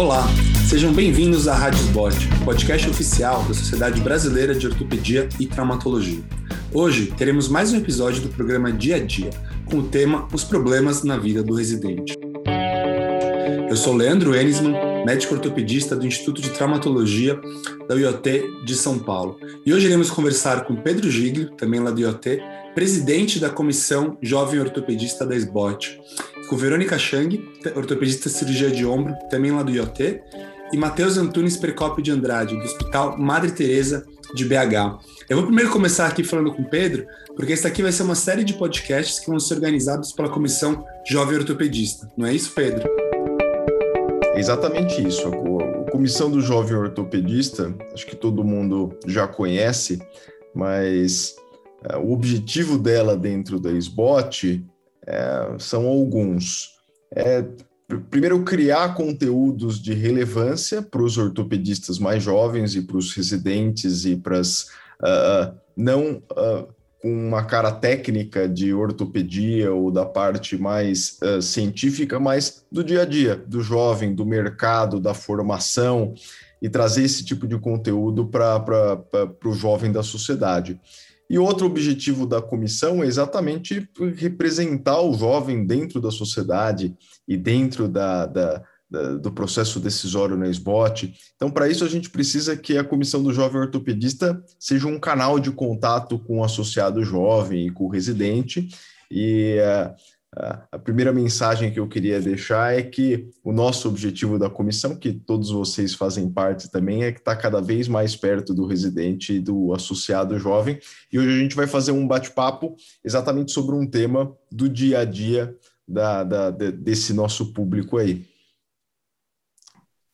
Olá, sejam bem-vindos à Rádio Sbot, podcast oficial da Sociedade Brasileira de Ortopedia e Traumatologia. Hoje teremos mais um episódio do programa Dia a Dia, com o tema Os Problemas na Vida do Residente. Eu sou Leandro Enisman, médico ortopedista do Instituto de Traumatologia da UIOT de São Paulo. E hoje iremos conversar com Pedro Giglio, também lá do IoT, presidente da Comissão Jovem Ortopedista da SBOT, com Verônica Chang, ortopedista cirurgia de ombro, também lá do IoT, e Matheus Antunes Percópio de Andrade, do Hospital Madre Teresa de BH. Eu vou primeiro começar aqui falando com o Pedro, porque esse aqui vai ser uma série de podcasts que vão ser organizados pela Comissão Jovem Ortopedista. Não é isso, Pedro? exatamente isso. A Comissão do Jovem Ortopedista, acho que todo mundo já conhece, mas é, o objetivo dela dentro da SBOT é, são alguns. É, primeiro, criar conteúdos de relevância para os ortopedistas mais jovens e para os residentes e para as uh, não uh, com uma cara técnica de ortopedia ou da parte mais uh, científica, mas do dia a dia, do jovem, do mercado, da formação, e trazer esse tipo de conteúdo para o jovem da sociedade. E outro objetivo da comissão é exatamente representar o jovem dentro da sociedade e dentro da, da, da do processo decisório na SBOT. Então, para isso, a gente precisa que a comissão do jovem ortopedista seja um canal de contato com o associado jovem e com o residente. E uh, a primeira mensagem que eu queria deixar é que o nosso objetivo da comissão, que todos vocês fazem parte também, é que está cada vez mais perto do residente e do associado jovem. E hoje a gente vai fazer um bate-papo exatamente sobre um tema do dia a dia da, da, desse nosso público aí.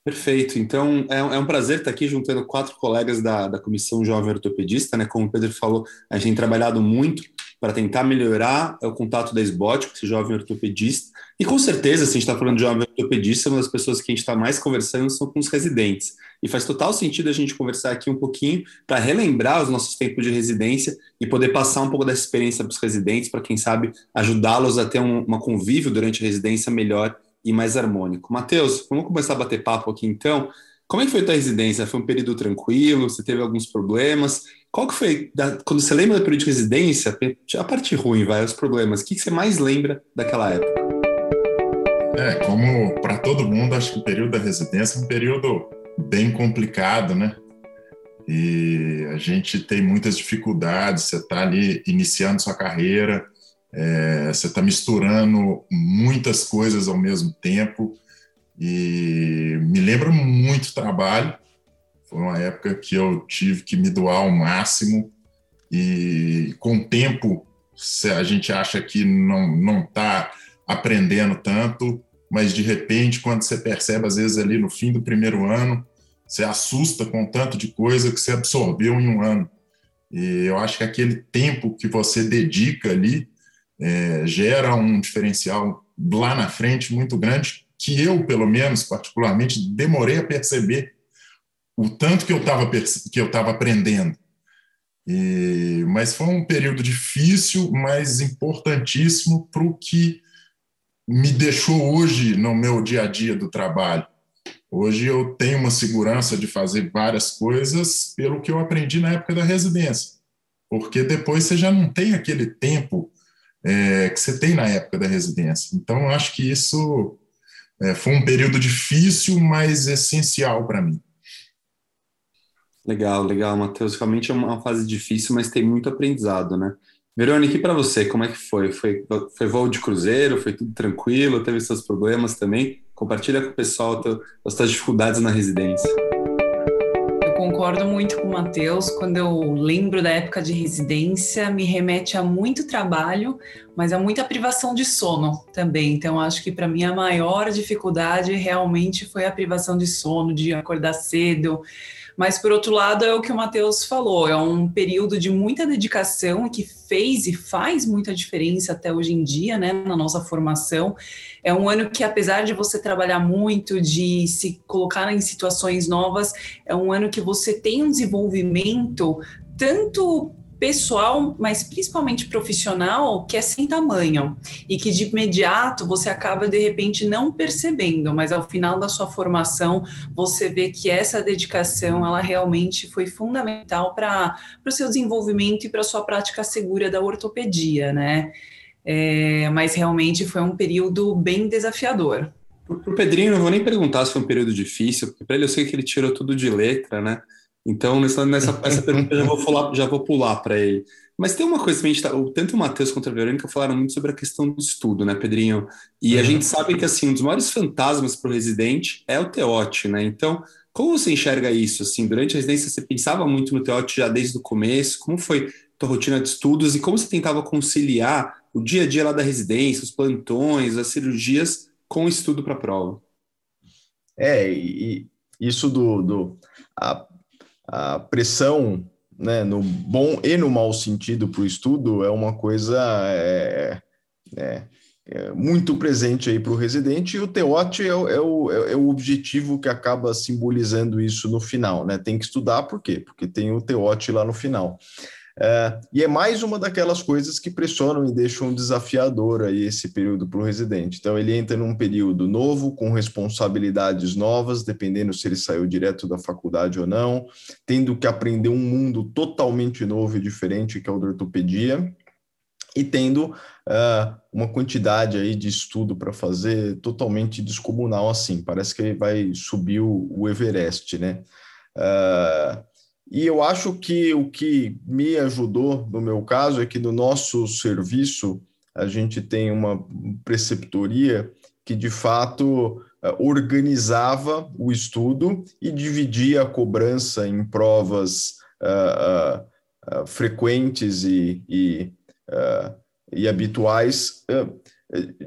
Perfeito. Então, é, é, um prazer estar aqui juntando quatro colegas da, da Comissão Jovem Ortopedista, né? Como o Pedro falou, a gente tem trabalhado muito para tentar melhorar o contato da com esse jovem ortopedista. E com certeza, se a gente está falando de jovem ortopedista, uma das pessoas que a gente está mais conversando são com os residentes. E faz total sentido a gente conversar aqui um pouquinho para relembrar os nossos tempos de residência e poder passar um pouco dessa experiência para os residentes, para quem sabe ajudá-los a ter um uma convívio durante a residência melhor e mais harmônico. Matheus, vamos começar a bater papo aqui então. Como é que foi a tua residência? Foi um período tranquilo? Você teve alguns problemas? Qual que foi, da, quando você lembra do período de residência, a parte ruim, vai, os problemas, o que, que você mais lembra daquela época? É, como para todo mundo, acho que o período da residência é um período bem complicado, né? E a gente tem muitas dificuldades, você está ali iniciando sua carreira, é, você está misturando muitas coisas ao mesmo tempo, e me lembra muito trabalho, foi uma época que eu tive que me doar ao máximo e com o tempo a gente acha que não não está aprendendo tanto, mas de repente quando você percebe às vezes ali no fim do primeiro ano, você assusta com tanto de coisa que você absorveu em um ano. E eu acho que aquele tempo que você dedica ali é, gera um diferencial lá na frente muito grande que eu, pelo menos, particularmente, demorei a perceber o tanto que eu estava que eu estava aprendendo. E, mas foi um período difícil, mas importantíssimo para o que me deixou hoje no meu dia a dia do trabalho. Hoje eu tenho uma segurança de fazer várias coisas pelo que eu aprendi na época da residência, porque depois você já não tem aquele tempo é, que você tem na época da residência. Então, acho que isso é, foi um período difícil, mas essencial para mim. Legal, legal, Matheus. Realmente é uma fase difícil, mas tem muito aprendizado, né? Verônica, e para você, como é que foi? foi? Foi voo de cruzeiro? Foi tudo tranquilo? Teve seus problemas também? Compartilha com o pessoal as suas dificuldades na residência. Eu concordo muito com o Matheus. Quando eu lembro da época de residência, me remete a muito trabalho, mas a muita privação de sono também. Então, acho que para mim a maior dificuldade realmente foi a privação de sono, de acordar cedo, mas, por outro lado, é o que o Matheus falou: é um período de muita dedicação que fez e faz muita diferença até hoje em dia, né, na nossa formação. É um ano que, apesar de você trabalhar muito, de se colocar em situações novas, é um ano que você tem um desenvolvimento tanto pessoal, mas principalmente profissional, que é sem tamanho e que de imediato você acaba de repente não percebendo, mas ao final da sua formação você vê que essa dedicação ela realmente foi fundamental para o seu desenvolvimento e para a sua prática segura da ortopedia, né? É, mas realmente foi um período bem desafiador. Para o Pedrinho, não vou nem perguntar se foi um período difícil, porque para ele eu sei que ele tirou tudo de letra, né? Então, nessa, nessa essa pergunta eu já vou, falar, já vou pular para ele. Mas tem uma coisa que a gente tá, tanto o Matheus quanto a Verônica falaram muito sobre a questão do estudo, né, Pedrinho? E uhum. a gente sabe que assim, um dos maiores fantasmas para o residente é o teote, né? Então, como você enxerga isso? Assim, durante a residência você pensava muito no teote já desde o começo? Como foi tua rotina de estudos e como você tentava conciliar o dia a dia lá da residência, os plantões, as cirurgias com o estudo para a prova? É, e isso do, do a a pressão, né, no bom e no mau sentido para o estudo, é uma coisa é, é, é muito presente aí para o residente, e o TEOT é, é, o, é, o objetivo que acaba simbolizando isso no final, né? Tem que estudar, por quê? Porque tem o TEOT lá no final. É, e é mais uma daquelas coisas que pressionam e deixam desafiador aí esse período para o residente. Então, ele entra num período novo, com responsabilidades novas, dependendo se ele saiu direto da faculdade ou não, tendo que aprender um mundo totalmente novo e diferente, que é o da ortopedia, e tendo uh, uma quantidade aí de estudo para fazer totalmente descomunal assim. Parece que vai subir o, o Everest, né? Uh, e eu acho que o que me ajudou, no meu caso, é que no nosso serviço a gente tem uma preceptoria que, de fato, eh, organizava o estudo e dividia a cobrança em provas uh, uh, frequentes e, e, e habituais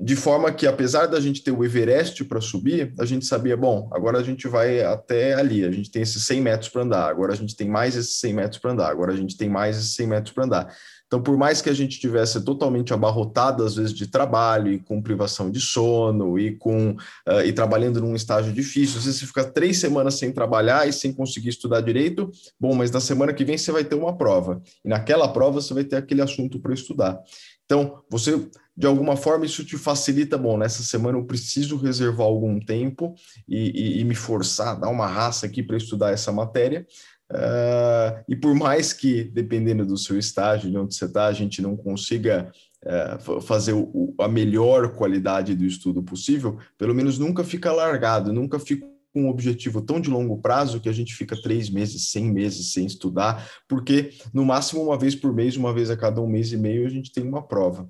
de forma que, apesar da gente ter o Everest para subir, a gente sabia, bom, agora a gente vai até ali, a gente tem esses 100 metros para andar, agora a gente tem mais esses 100 metros para andar, agora a gente tem mais esses 100 metros para andar. Então, por mais que a gente tivesse totalmente abarrotado, às vezes, de trabalho, e com privação de sono, e com uh, e trabalhando num estágio difícil, às vezes você fica três semanas sem trabalhar e sem conseguir estudar direito, bom, mas na semana que vem você vai ter uma prova, e naquela prova você vai ter aquele assunto para estudar. Então, você de alguma forma isso te facilita, bom, nessa semana eu preciso reservar algum tempo e, e, e me forçar, dar uma raça aqui para estudar essa matéria. Uh, e por mais que, dependendo do seu estágio, de onde você está, a gente não consiga uh, fazer a melhor qualidade do estudo possível, pelo menos nunca fica largado, nunca fica com um objetivo tão de longo prazo que a gente fica três meses, cem meses sem estudar, porque no máximo uma vez por mês, uma vez a cada um mês e meio, a gente tem uma prova.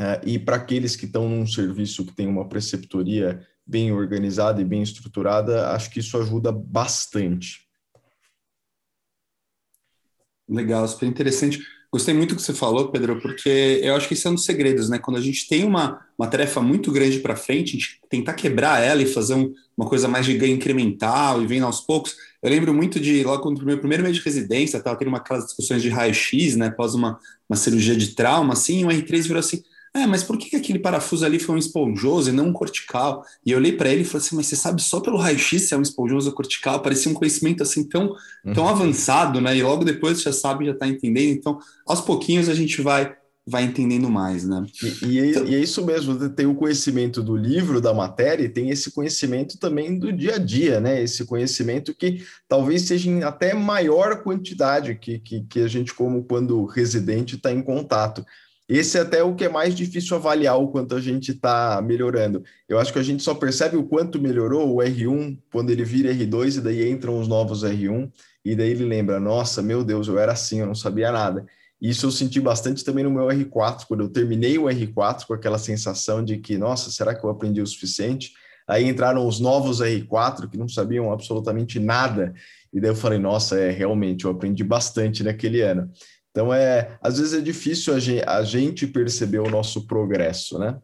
Uh, e para aqueles que estão num serviço que tem uma preceptoria bem organizada e bem estruturada, acho que isso ajuda bastante. Legal, super interessante. Gostei muito do que você falou, Pedro, porque eu acho que esse é um dos segredos, né? Quando a gente tem uma, uma tarefa muito grande para frente, a gente tentar quebrar ela e fazer um, uma coisa mais de ganho incremental e vem aos poucos. Eu lembro muito de, logo no meu primeiro mês de residência, estava tendo uma aquelas discussões de raio-x, né? Após uma, uma cirurgia de trauma, assim, e o R3 virou assim: é, mas por que aquele parafuso ali foi um esponjoso e não um cortical? E eu olhei para ele e falei assim, mas você sabe só pelo raio-x se é um esponjoso ou cortical? Parecia um conhecimento assim tão, tão uhum. avançado, né? E logo depois você já sabe, já está entendendo. Então, aos pouquinhos a gente vai vai entendendo mais, né? E, e, é, então, e, é, isso mesmo, tem o conhecimento do livro, da matéria, e tem esse conhecimento também do dia a dia, né? Esse conhecimento que talvez seja em até maior quantidade que, que, que a gente, como quando residente, está em contato. Esse é até o que é mais difícil avaliar o quanto a gente está melhorando. Eu acho que a gente só percebe o quanto melhorou o R1 quando ele vira R2 e daí entram os novos R1 e daí ele lembra, nossa, meu Deus, eu era assim, eu não sabia nada. Isso eu senti bastante também no meu R4, quando eu terminei o R4 com aquela sensação de que, nossa, será que eu aprendi o suficiente? Aí entraram os novos R4 que não sabiam absolutamente nada. E daí eu falei, nossa, é realmente, eu aprendi bastante naquele ano. Então, é, às vezes é difícil a gente, perceber o nosso progresso, né?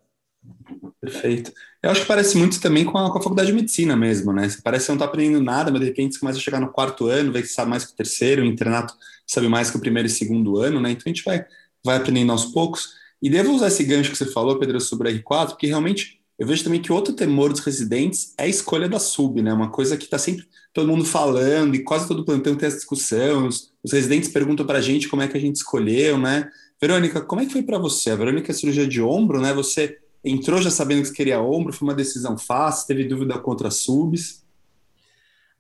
Perfeito. Eu acho que parece muito também com a, com a faculdade de medicina mesmo, né? Você parece que não está aprendendo nada, mas de repente você começa a chegar no quarto ano, vê que sabe mais que o terceiro, o internato sabe mais que o primeiro e segundo ano, né? Então a gente vai, vai aprendendo aos poucos. E devo usar esse gancho que você falou, Pedro, sobre a R4, porque realmente eu vejo também que outro temor dos residentes é a escolha da sub, né? Uma coisa que está sempre todo mundo falando, e quase todo plantão tem essa discussão, os residentes perguntam para a gente como é que a gente escolheu, né? Verônica, como é que foi para você? A Verônica é cirurgia de ombro, né? Você entrou já sabendo que queria ombro, foi uma decisão fácil, teve dúvida contra subs?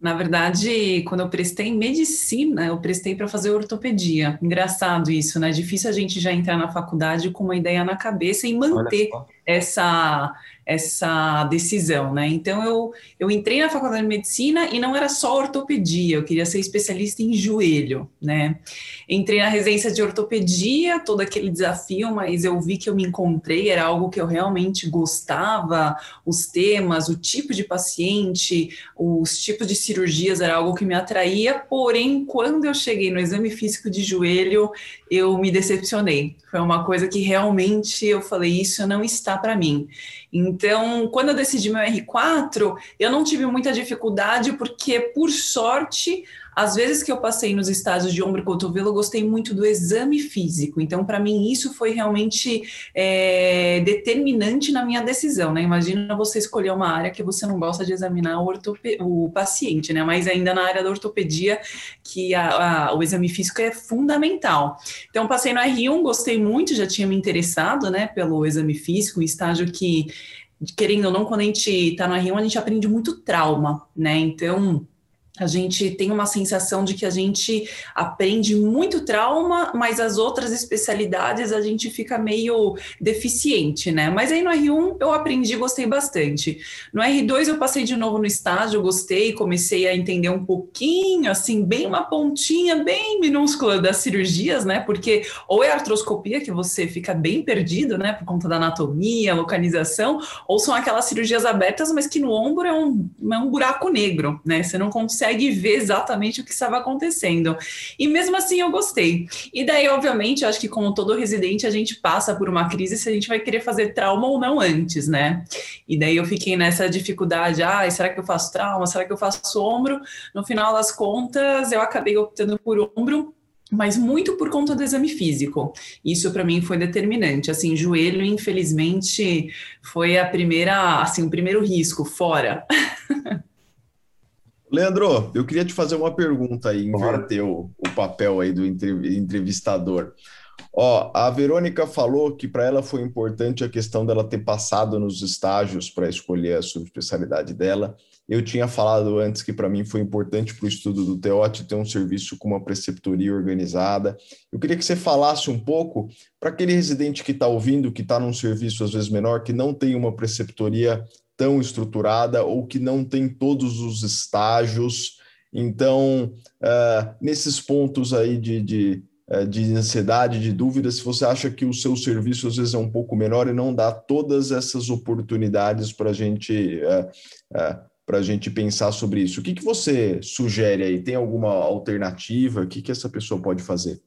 Na verdade, quando eu prestei medicina, eu prestei para fazer ortopedia. Engraçado isso, né? Difícil a gente já entrar na faculdade com uma ideia na cabeça e manter essa essa decisão, né? Então eu, eu entrei na faculdade de medicina e não era só ortopedia, eu queria ser especialista em joelho, né? Entrei na residência de ortopedia, todo aquele desafio, mas eu vi que eu me encontrei, era algo que eu realmente gostava, os temas, o tipo de paciente, os tipos de cirurgias era algo que me atraía, porém, quando eu cheguei no exame físico de joelho, eu me decepcionei. Foi uma coisa que realmente eu falei, isso não está para mim. Então, quando eu decidi meu R4, eu não tive muita dificuldade, porque, por sorte, às vezes que eu passei nos estágios de ombro e cotovelo, eu gostei muito do exame físico. Então, para mim, isso foi realmente é, determinante na minha decisão. Né? Imagina você escolher uma área que você não gosta de examinar o, o paciente, né? mas ainda na área da ortopedia, que a, a, o exame físico é fundamental. Então, passei no R1, gostei muito, já tinha me interessado né, pelo exame físico, um estágio que, querendo ou não, quando a gente está no R1, a gente aprende muito trauma, né? Então a gente tem uma sensação de que a gente aprende muito trauma, mas as outras especialidades a gente fica meio deficiente, né? Mas aí no R1 eu aprendi, gostei bastante. No R2 eu passei de novo no estágio, gostei, comecei a entender um pouquinho, assim, bem uma pontinha bem minúscula das cirurgias, né? Porque ou é artroscopia que você fica bem perdido, né, por conta da anatomia, localização, ou são aquelas cirurgias abertas, mas que no ombro é um, é um buraco negro, né? Você não consegue consegue ver exatamente o que estava acontecendo. E mesmo assim eu gostei. E daí, obviamente, acho que como todo residente, a gente passa por uma crise se a gente vai querer fazer trauma ou não antes, né? E daí eu fiquei nessa dificuldade, ah, será que eu faço trauma? Será que eu faço ombro? No final das contas, eu acabei optando por ombro, mas muito por conta do exame físico. Isso para mim foi determinante. Assim, joelho, infelizmente, foi a primeira, assim, o primeiro risco fora. Leandro, eu queria te fazer uma pergunta aí, inverter o, o papel aí do entrevistador. Ó, a Verônica falou que para ela foi importante a questão dela ter passado nos estágios para escolher a subespecialidade dela. Eu tinha falado antes que para mim foi importante para o estudo do Teote ter um serviço com uma preceptoria organizada. Eu queria que você falasse um pouco para aquele residente que está ouvindo, que está num serviço às vezes menor, que não tem uma preceptoria tão estruturada ou que não tem todos os estágios. Então, uh, nesses pontos aí de, de, uh, de ansiedade, de dúvida, se você acha que o seu serviço às vezes é um pouco menor e não dá todas essas oportunidades para gente, uh, a gente pensar sobre isso, o que, que você sugere aí? Tem alguma alternativa? O que, que essa pessoa pode fazer?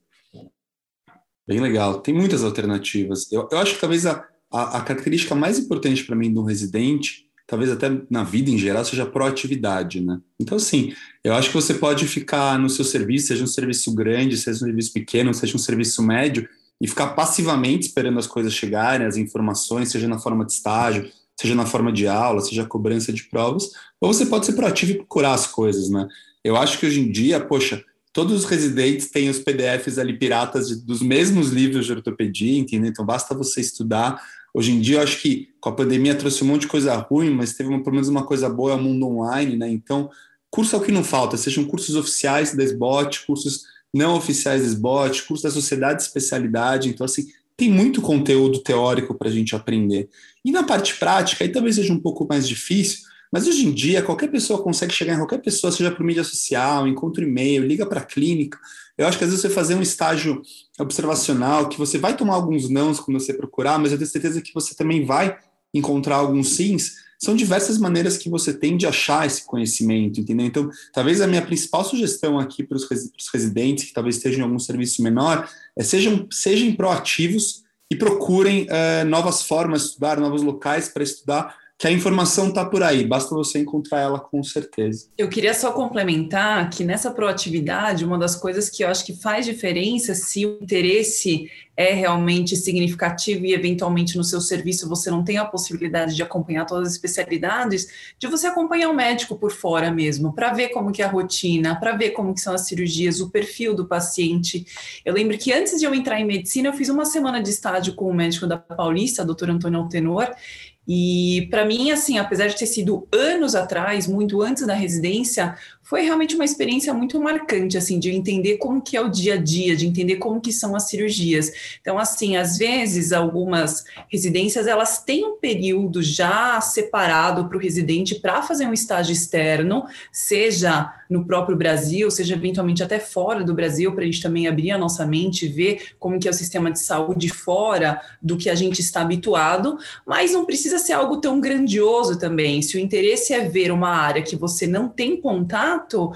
Bem legal, tem muitas alternativas. Eu, eu acho que talvez a, a, a característica mais importante para mim de um residente, talvez até na vida em geral, seja a proatividade, né? Então, assim, eu acho que você pode ficar no seu serviço, seja um serviço grande, seja um serviço pequeno, seja um serviço médio, e ficar passivamente esperando as coisas chegarem, as informações, seja na forma de estágio, seja na forma de aula, seja cobrança de provas, ou você pode ser proativo e procurar as coisas, né? Eu acho que hoje em dia, poxa, todos os residentes têm os PDFs ali piratas de, dos mesmos livros de ortopedia, entendeu? Então basta você estudar, Hoje em dia, eu acho que com a pandemia trouxe um monte de coisa ruim, mas teve uma, pelo menos uma coisa boa, é o mundo online, né? Então, curso é o que não falta, sejam cursos oficiais da SBOT, cursos não oficiais da SBOT, cursos da sociedade de especialidade. Então, assim, tem muito conteúdo teórico para a gente aprender. E na parte prática, aí talvez seja um pouco mais difícil, mas hoje em dia, qualquer pessoa consegue chegar em qualquer pessoa, seja por mídia social, encontra e-mail, liga para a clínica. Eu acho que às vezes você fazer um estágio observacional, que você vai tomar alguns nãos quando você procurar, mas eu tenho certeza que você também vai encontrar alguns sims. São diversas maneiras que você tem de achar esse conhecimento, entendeu? Então, talvez a minha principal sugestão aqui para os residentes que talvez estejam em algum serviço menor é sejam, sejam proativos e procurem uh, novas formas de estudar, novos locais para estudar, que a informação está por aí, basta você encontrar ela com certeza. Eu queria só complementar que nessa proatividade, uma das coisas que eu acho que faz diferença se o interesse é realmente significativo e eventualmente no seu serviço você não tem a possibilidade de acompanhar todas as especialidades, de você acompanhar o médico por fora mesmo, para ver como que é a rotina, para ver como que são as cirurgias, o perfil do paciente. Eu lembro que antes de eu entrar em medicina, eu fiz uma semana de estágio com o médico da Paulista, doutor Antônio Altenor, e para mim, assim, apesar de ter sido anos atrás, muito antes da residência, foi realmente uma experiência muito marcante, assim, de entender como que é o dia a dia, de entender como que são as cirurgias. Então, assim, às vezes, algumas residências, elas têm um período já separado para o residente para fazer um estágio externo, seja no próprio Brasil, seja eventualmente até fora do Brasil, para a gente também abrir a nossa mente e ver como que é o sistema de saúde fora do que a gente está habituado, mas não precisa ser algo tão grandioso também. Se o interesse é ver uma área que você não tem contato, contato,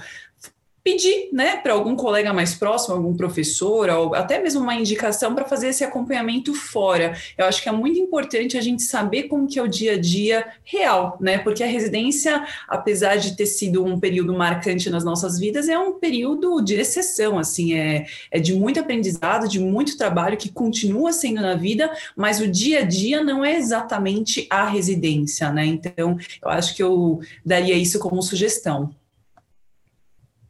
pedir, né, para algum colega mais próximo, algum professor, ou até mesmo uma indicação para fazer esse acompanhamento fora. Eu acho que é muito importante a gente saber como que é o dia a dia real, né? Porque a residência, apesar de ter sido um período marcante nas nossas vidas, é um período de exceção, assim, é, é de muito aprendizado, de muito trabalho que continua sendo na vida, mas o dia a dia não é exatamente a residência, né? Então, eu acho que eu daria isso como sugestão.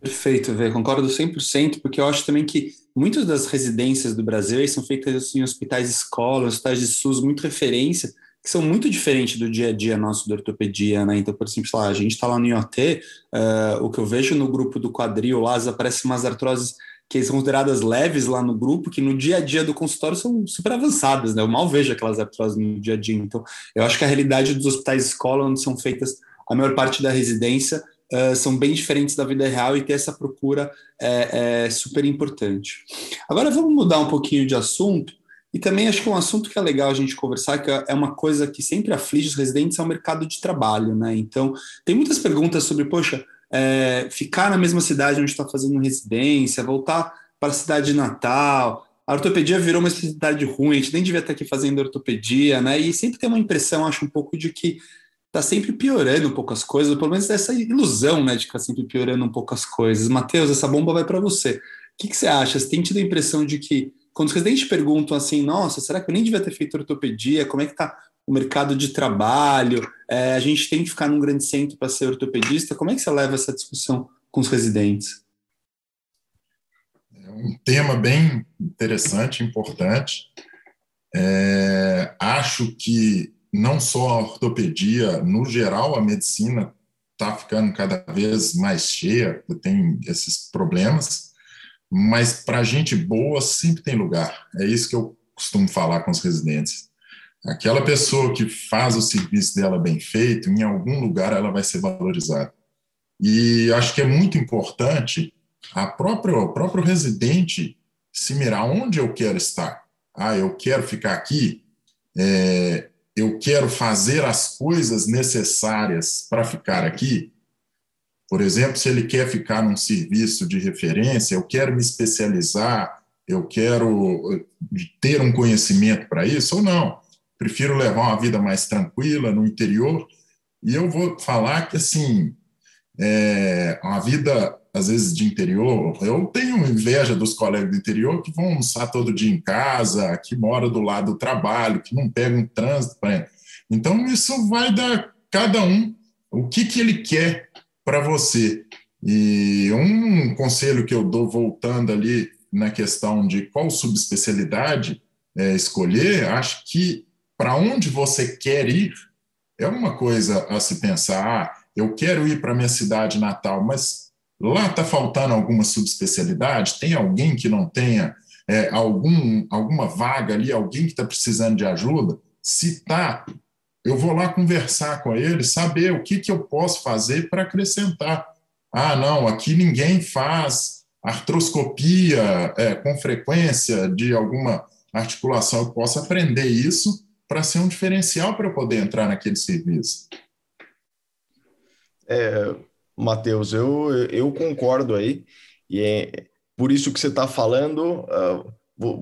Perfeito, Vê, concordo 100%, porque eu acho também que muitas das residências do Brasil são feitas em hospitais escolas, hospitais de SUS, muito referência, que são muito diferentes do dia a dia nosso da ortopedia, né? Então, por exemplo, lá, a gente está lá no IoT, uh, o que eu vejo no grupo do quadril lá, aparecem umas artroses que são consideradas leves lá no grupo, que no dia a dia do consultório são super avançadas, né? Eu mal vejo aquelas artroses no dia a dia. Então, eu acho que a realidade dos hospitais escola, onde são feitas a maior parte da residência, uh, são bem diferentes da vida real e ter essa procura é, é, super importante. Agora vamos mudar um pouquinho de assunto e também acho que um assunto que é legal a gente conversar, que é uma coisa que sempre aflige os residentes, é o mercado de trabalho, né? Então, tem muitas perguntas sobre, poxa, é, ficar na mesma cidade onde está fazendo residência, voltar para a cidade de Natal. A ortopedia virou uma especialidade ruim, a gente nem devia estar aqui fazendo ortopedia, né? E sempre tem uma impressão, acho, um pouco de que está sempre piorando um pouco as coisas, pelo menos essa ilusão, né, de está sempre piorando um pouco as coisas. Matheus, essa bomba vai para você. O que, que, você acha? Você tem tido a impressão de que, quando os residentes perguntam assim, nossa, será que eu nem devia ter feito ortopedia? Como é que está o mercado de trabalho? É, a gente tem que ficar num grande centro para ser ortopedista? Como é que você leva essa discussão com os residentes? É um tema bem interessante, importante. É, acho que não só a ortopedia, no geral, a medicina está ficando cada vez mais cheia, tem esses problemas, mas para gente boa sempre tem lugar. É isso que eu costumo falar com os residentes. Aquela pessoa que faz o serviço dela bem feito, em algum lugar ela vai ser valorizada. E acho que é muito importante a própria, o próprio residente se mirar onde eu quero estar. Ah, eu quero ficar aqui. É, eu quero fazer as coisas necessárias para ficar aqui, por exemplo, se ele quer ficar num serviço de referência, eu quero me especializar, eu quero eh, ter um conhecimento para isso, ou não. Prefiro levar uma vida mais tranquila no interior. E eu vou falar que, assim, é uma vida às vezes de interior, eu tenho inveja dos colegas do interior que vão almoçar todo dia em casa, que mora do lado do trabalho, que não pega um trânsito. Então, isso vai dar cada um o que, que ele quer para você. E um conselho que eu dou, voltando ali na questão de qual subespecialidade é, escolher, acho que para onde você quer ir é uma coisa a se pensar. Ah, eu quero ir para minha cidade natal, mas Lá está faltando alguma subespecialidade? Tem alguém que não tenha é, algum, alguma vaga ali, alguém que está precisando de ajuda? Se está, eu vou lá conversar com ele, saber o que, que eu posso fazer para acrescentar. Ah, não, aqui ninguém faz artroscopia é, com frequência de alguma articulação. Eu posso aprender isso para ser um diferencial para eu poder entrar naquele serviço. É, Matheus, eu, eu concordo aí, e é por isso que você está falando, uh,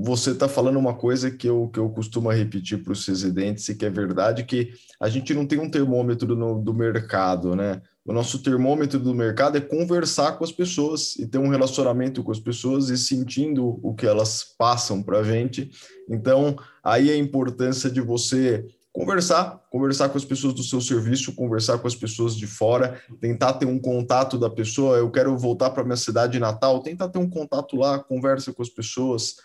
você está falando uma coisa que eu, que eu costumo repetir para os residentes e que é verdade, que a gente não tem um termômetro no, do mercado, né? O nosso termômetro do mercado é conversar com as pessoas e ter um relacionamento com as pessoas e sentindo o que elas passam para a gente. Então, aí a importância de você conversar, conversar com as pessoas do seu serviço, conversar com as pessoas de fora, tentar ter um contato da pessoa. Eu quero voltar para minha cidade natal, tentar ter um contato lá, conversa com as pessoas,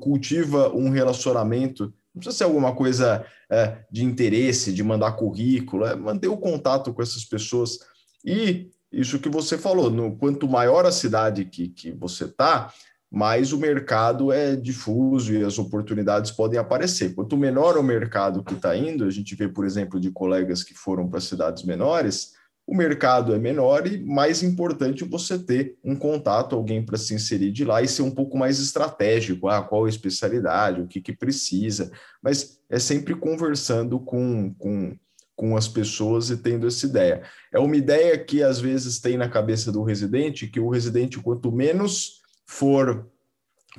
cultiva um relacionamento. Não precisa ser alguma coisa é, de interesse, de mandar currículo, é manter o contato com essas pessoas. E isso que você falou, no, quanto maior a cidade que, que você está, mais o mercado é difuso e as oportunidades podem aparecer. Quanto menor o mercado que está indo, a gente vê, por exemplo, de colegas que foram para cidades menores, o mercado é menor e mais importante você ter um contato, alguém para se inserir de lá e ser um pouco mais estratégico, ah, qual a especialidade, o que, que precisa, mas é sempre conversando com, com, com as pessoas e tendo essa ideia. É uma ideia que às vezes tem na cabeça do residente, que o residente, quanto menos for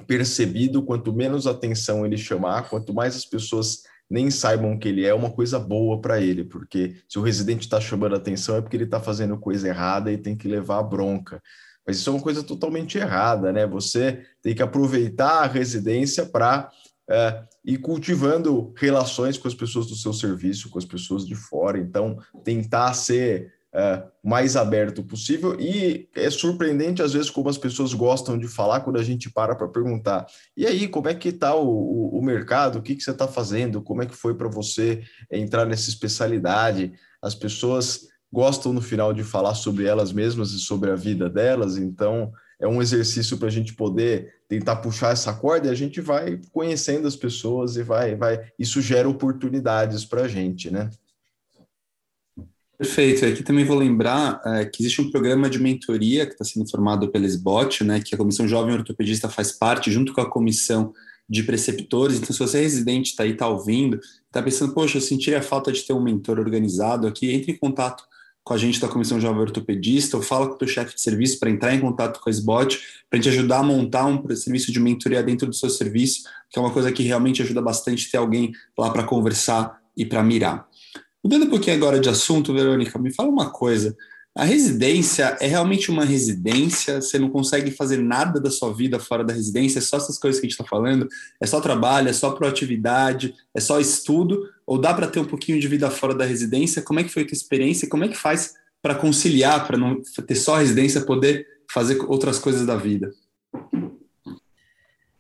percebido, quanto menos atenção ele chamar, quanto mais as pessoas nem saibam que ele é, uma coisa boa para ele, porque se o residente está chamando atenção é porque ele está fazendo coisa errada e tem que levar a bronca. Mas isso é uma coisa totalmente errada, né? Você tem que aproveitar a residência para é, ir cultivando relações com as pessoas do seu serviço, com as pessoas de fora. Então, tentar ser é, mais aberto possível. E é surpreendente, às vezes, como as pessoas gostam de falar quando a gente para para perguntar: e aí, como é que está o, o, o, mercado? O que, que você está fazendo? Como é que foi para você entrar nessa especialidade? As pessoas gostam no final de falar sobre elas mesmas e sobre a vida delas, então é um exercício para a gente poder tentar puxar essa corda e a gente vai conhecendo as pessoas e vai, vai, isso gera oportunidades para a gente, né? Perfeito. Aqui também vou lembrar é, que existe um programa de mentoria que está sendo formado pela SBOT, né, que a Comissão Jovem Ortopedista faz parte, junto com a Comissão de Preceptores. Então, se você é residente, está aí, está ouvindo, está pensando, poxa, eu sentiria a falta de ter um mentor organizado aqui, entre em contato com a gente da Comissão Jovem Ortopedista, ou fala com o teu chefe de serviço para entrar em contato com a SBOT, para gente ajudar a montar um serviço de mentoria dentro do seu serviço, que é uma coisa que realmente ajuda bastante ter alguém lá para conversar e para mirar. Mudando um pouquinho agora de assunto, Verônica, me fala uma coisa. A residência é realmente uma residência? Você não consegue fazer nada da sua vida fora da residência? É só essas coisas que a gente está falando? É só trabalho? É só proatividade? É só estudo? Ou dá para ter um pouquinho de vida fora da residência? Como é que foi a tua experiência? Como é que faz para conciliar, para não ter só residência, poder fazer outras coisas da vida?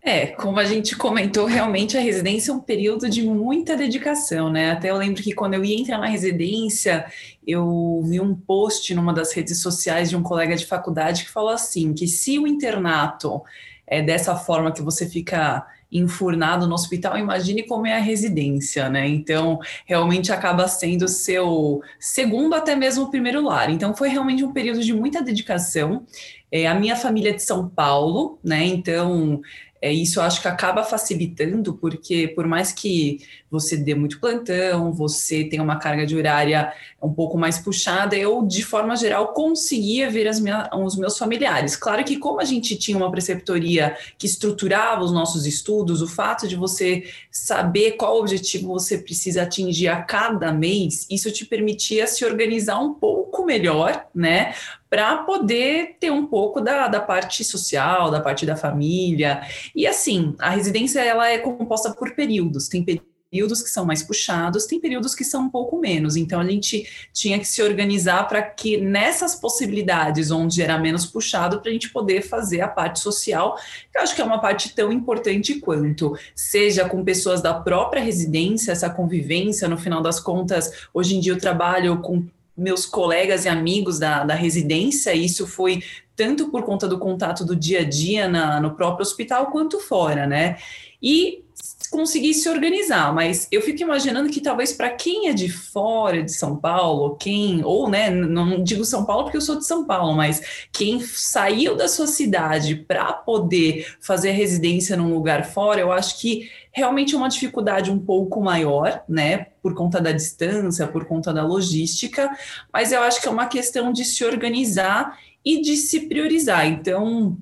É, como a gente comentou, realmente a residência é um período de muita dedicação, né? Até eu lembro que quando eu ia entrar na residência, eu vi um post numa das redes sociais de um colega de faculdade que falou assim: que se o internato é dessa forma que você fica enfurnado no hospital, imagine como é a residência, né? Então, realmente acaba sendo seu segundo, até mesmo primeiro lar. Então, foi realmente um período de muita dedicação. É, a minha família é de São Paulo, né? Então, é, isso eu acho que acaba facilitando, porque por mais que você dê muito plantão, você tenha uma carga de horária um pouco mais puxada, eu, de forma geral, conseguia ver minha, os meus familiares. Claro que, como a gente tinha uma preceptoria que estruturava os nossos estudos, o fato de você saber qual objetivo você precisa atingir a cada mês, isso te permitia se organizar um pouco melhor, né? Para poder ter um pouco da, da parte social, da parte da família. E assim, a residência ela é composta por períodos. Tem períodos que são mais puxados, tem períodos que são um pouco menos. Então a gente tinha que se organizar para que nessas possibilidades onde era menos puxado, para a gente poder fazer a parte social, que eu acho que é uma parte tão importante quanto, seja com pessoas da própria residência, essa convivência, no final das contas, hoje em dia eu trabalho com meus colegas e amigos da, da residência, isso foi tanto por conta do contato do dia a dia na, no próprio hospital, quanto fora, né? E conseguir se organizar, mas eu fico imaginando que talvez para quem é de fora de São Paulo, quem, ou né, não digo São Paulo porque eu sou de São Paulo, mas quem saiu da sua cidade para poder fazer residência num lugar fora, eu acho que realmente é uma dificuldade um pouco maior, né, por conta da distância, por conta da logística, mas eu acho que é uma questão de se organizar e de se priorizar. Então,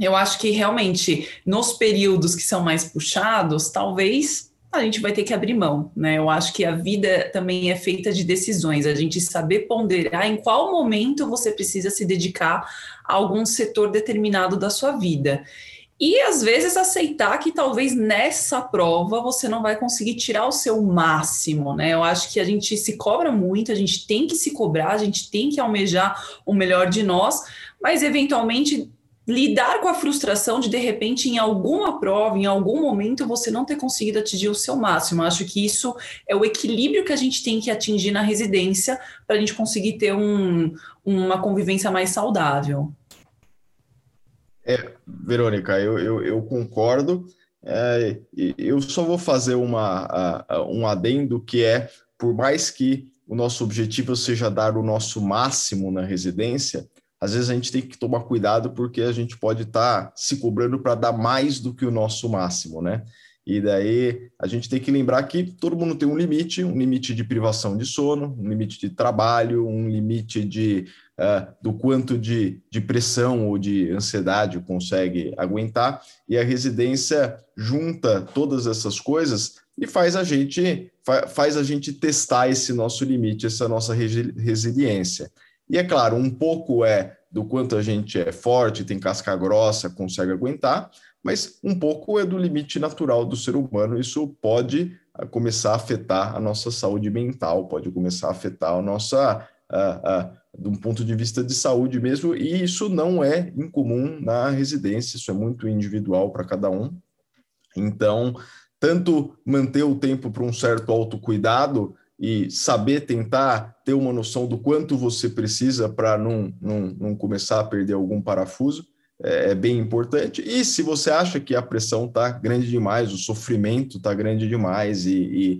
eu acho que realmente nos períodos que são mais puxados, talvez a gente vai ter que abrir mão, né? Eu acho que a vida também é feita de decisões, a gente saber ponderar em qual momento você precisa se dedicar a algum setor determinado da sua vida. E às vezes aceitar que talvez nessa prova você não vai conseguir tirar o seu máximo, né? Eu acho que a gente se cobra muito, a gente tem que se cobrar, a gente tem que almejar o melhor de nós, mas eventualmente lidar com a frustração de de repente em alguma prova, em algum momento você não ter conseguido atingir o seu máximo. Eu acho que isso é o equilíbrio que a gente tem que atingir na residência para a gente conseguir ter um, uma convivência mais saudável. É, Verônica, eu, eu, eu concordo. É, eu só vou fazer uma, um adendo que é, por mais que o nosso objetivo seja dar o nosso máximo na residência, às vezes a gente tem que tomar cuidado porque a gente pode estar tá se cobrando para dar mais do que o nosso máximo, né? E daí a gente tem que lembrar que todo mundo tem um limite, um limite de privação de sono, um limite de trabalho, um limite de uh, do quanto de, de pressão ou de ansiedade consegue aguentar, e a residência junta todas essas coisas e faz a gente faz a gente testar esse nosso limite, essa nossa resiliência. E é claro, um pouco é do quanto a gente é forte, tem casca grossa, consegue aguentar, mas um pouco é do limite natural do ser humano. Isso pode ah, começar a afetar a nossa saúde mental, pode começar a afetar a nossa, de um ponto de vista de saúde mesmo, e isso não é incomum na residência, isso é muito individual para cada um. Então, tanto manter o tempo para um certo autocuidado e saber tentar ter uma noção do quanto você precisa para não, não, não começar a perder algum parafuso, é, é, bem importante. E se você acha que a pressão está grande demais, o sofrimento está grande demais e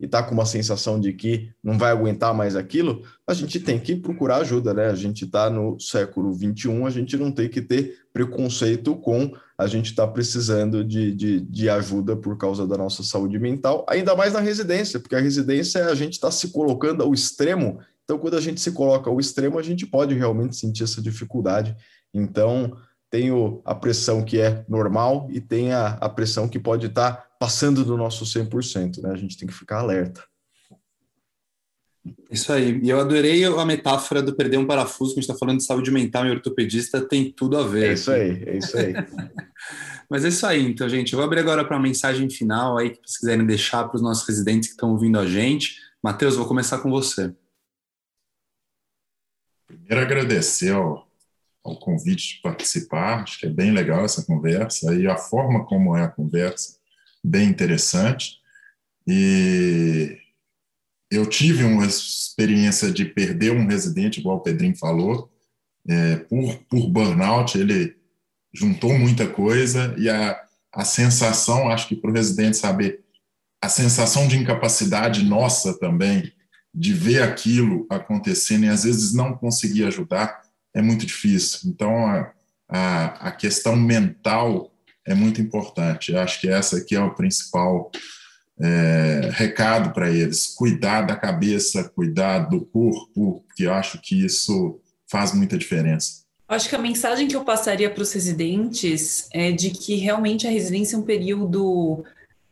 está com uma sensação de que não vai aguentar mais aquilo, a gente tem que procurar ajuda, né? A gente está no século XXI, a gente não tem que ter preconceito com a gente está precisando de, de, de, ajuda por causa da nossa saúde mental, ainda mais na residência, porque a residência a gente está se colocando ao extremo. Então, quando a gente se coloca ao extremo, a gente pode realmente sentir essa dificuldade então, tem a pressão que é normal e tem a, a pressão que pode estar tá passando do nosso 100%, né? A gente tem que ficar alerta. Isso aí. E eu adorei a metáfora do perder um parafuso, que a gente está falando de saúde mental e ortopedista, tem tudo a ver. É isso aí, é isso aí. Mas é isso aí, então, gente. Eu vou abrir agora para a mensagem final aí que vocês quiserem deixar para os nossos residentes que estão ouvindo a gente. Matheus, vou começar com você. Primeiro, agradecer ao ao convite de participar. Acho que é bem legal essa conversa e a forma como é a conversa, bem interessante. E eu tive uma experiência de perder um residente, igual o Pedrinho falou, é, por, por burnout. Ele juntou muita coisa e a, a sensação, acho que para o residente saber, a sensação de incapacidade nossa também, de ver aquilo acontecendo e às vezes não conseguir ajudar, é muito difícil. Então, a, a, a questão mental é muito importante. Eu acho que essa aqui é o principal é, recado para eles: cuidar da cabeça, cuidar do corpo, que eu acho que isso faz muita diferença. Acho que a mensagem que eu passaria para os residentes é de que realmente a residência é um período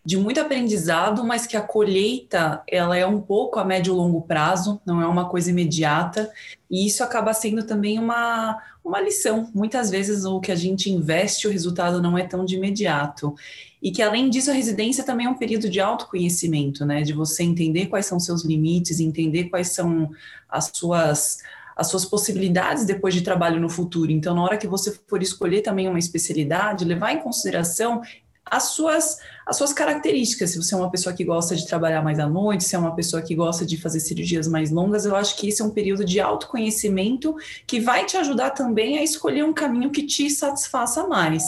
de muito aprendizado, mas que a colheita ela é um pouco a médio e longo prazo, não é uma coisa imediata, e isso acaba sendo também uma, uma lição. Muitas vezes o que a gente investe, o resultado não é tão de imediato. E que além disso, a residência também é um período de autoconhecimento, né? De você entender quais são seus limites, entender quais são as suas as suas possibilidades depois de trabalho no futuro. Então, na hora que você for escolher também uma especialidade, levar em consideração as suas, as suas características. Se você é uma pessoa que gosta de trabalhar mais à noite, se é uma pessoa que gosta de fazer cirurgias mais longas, eu acho que esse é um período de autoconhecimento que vai te ajudar também a escolher um caminho que te satisfaça mais.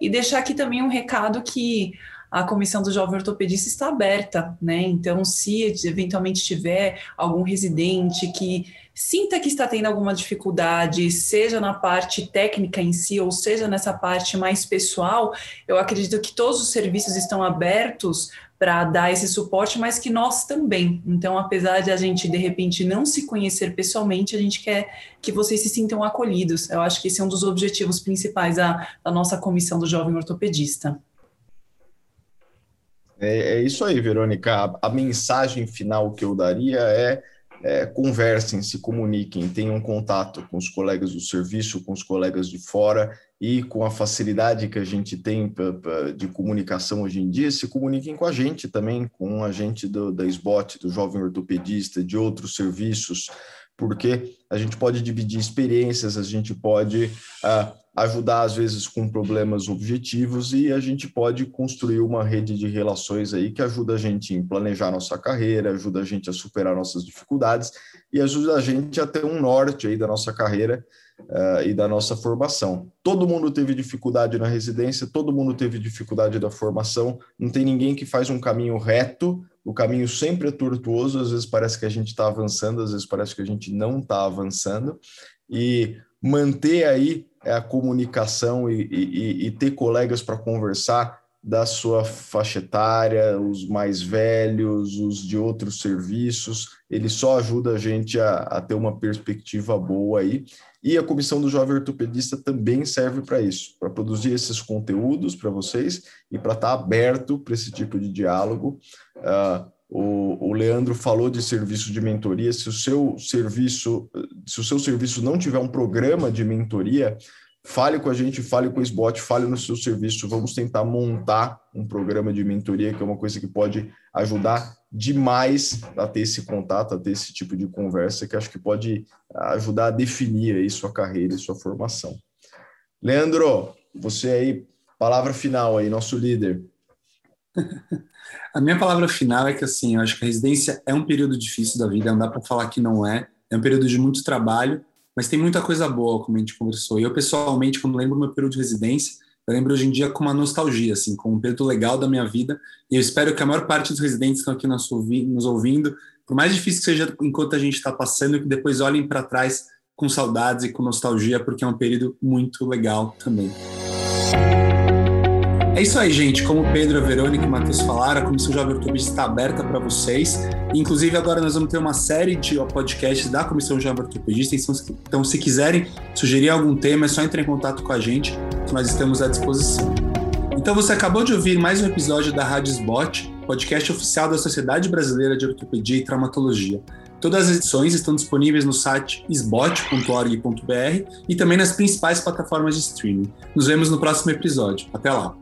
E deixar aqui também um recado que a comissão do jovem ortopedista está aberta, né? Então, se eventualmente tiver algum residente que sinta que está tendo alguma dificuldade, seja na parte técnica em si, ou seja nessa parte mais pessoal, eu acredito que todos os serviços estão abertos para dar esse suporte, mas que nós também. Então, apesar de a gente de repente não se conhecer pessoalmente, a gente quer que vocês se sintam acolhidos. Eu acho que esse é um dos objetivos principais da, da nossa comissão do jovem ortopedista. É, é isso aí, Verônica. A, a, mensagem final que eu daria é, é conversem, se comuniquem, tenham contato com os colegas do serviço, com os colegas de fora e com a facilidade que a gente tem de comunicação hoje em dia, se comuniquem com a gente também, com a gente do, da SBOT, do Jovem Ortopedista, de outros serviços, porque a gente pode dividir experiências, a gente pode uh, ajudar às vezes com problemas objetivos e a gente pode construir uma rede de relações aí que ajuda a gente em planejar nossa carreira, ajuda a gente a superar nossas dificuldades e ajuda a gente a ter um norte aí da nossa carreira uh, e da nossa formação. Todo mundo teve dificuldade na residência, todo mundo teve dificuldade da formação, não tem ninguém que faz um caminho reto, o caminho sempre é tortuoso, às vezes parece que a gente está avançando, às vezes parece que a gente não está avançando, e manter aí é, a comunicação e, e, e ter colegas para conversar da sua faixa etária, os mais velhos, os de outros serviços, ele só ajuda a gente a, a ter uma perspectiva boa aí. E a Comissão do Jovem Ortopedista também serve para isso, para produzir esses conteúdos para vocês e para estar tá aberto para esse tipo de diálogo. Uh, o, o, Leandro falou de serviço de mentoria. Se o seu serviço, se o seu serviço não tiver um programa de mentoria, Fale com a gente, fale com o SBOT, fale no seu serviço. Vamos tentar montar um programa de mentoria, que é uma coisa que pode ajudar demais a ter esse contato, a ter esse tipo de conversa, que acho que pode ajudar a definir aí sua carreira e sua formação. Leandro, você aí, palavra final aí, nosso líder. A minha palavra final é que, assim, eu acho que a residência é um período difícil da vida, não dá para falar que não é. É um período de muito trabalho, mas tem muita coisa boa, como a gente conversou. E eu, pessoalmente, quando lembro do meu período de residência, eu lembro hoje em dia com uma nostalgia, assim, com um período legal da minha vida. E eu espero que a maior parte dos residentes que estão aqui nos ouvindo, por mais difícil que seja enquanto a gente está passando, que depois olhem para trás com saudades e com nostalgia, porque é um período muito legal também. É isso aí, gente. Como Pedro, Verônica e Matheus falaram, a Comissão Jovem Ortopedista está aberta para vocês. Inclusive, agora nós vamos ter uma série de podcasts da Comissão Jovem Ortopedista. Então, se quiserem sugerir algum tema, é só entrar em contato com a gente, que nós estamos à disposição. Então, você acabou de ouvir mais um episódio da Rádio Sbot, podcast oficial da Sociedade Brasileira de Ortopedia e Traumatologia. Todas as edições estão disponíveis no site sbot.org.br e também nas principais plataformas de streaming. Nos vemos no próximo episódio. Até lá!